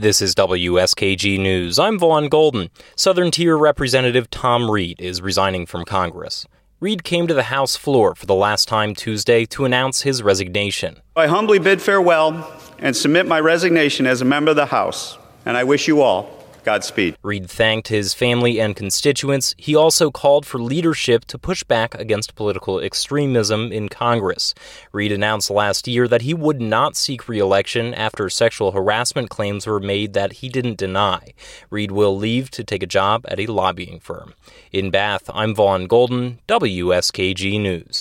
This is WSKG News. I'm Vaughn Golden. Southern Tier Representative Tom Reed is resigning from Congress. Reed came to the House floor for the last time Tuesday to announce his resignation. I humbly bid farewell and submit my resignation as a member of the House, and I wish you all Godspeed. Reed thanked his family and constituents. He also called for leadership to push back against political extremism in Congress. Reed announced last year that he would not seek reelection after sexual harassment claims were made that he didn't deny. Reed will leave to take a job at a lobbying firm. In Bath, I'm Vaughn Golden, WSKG News.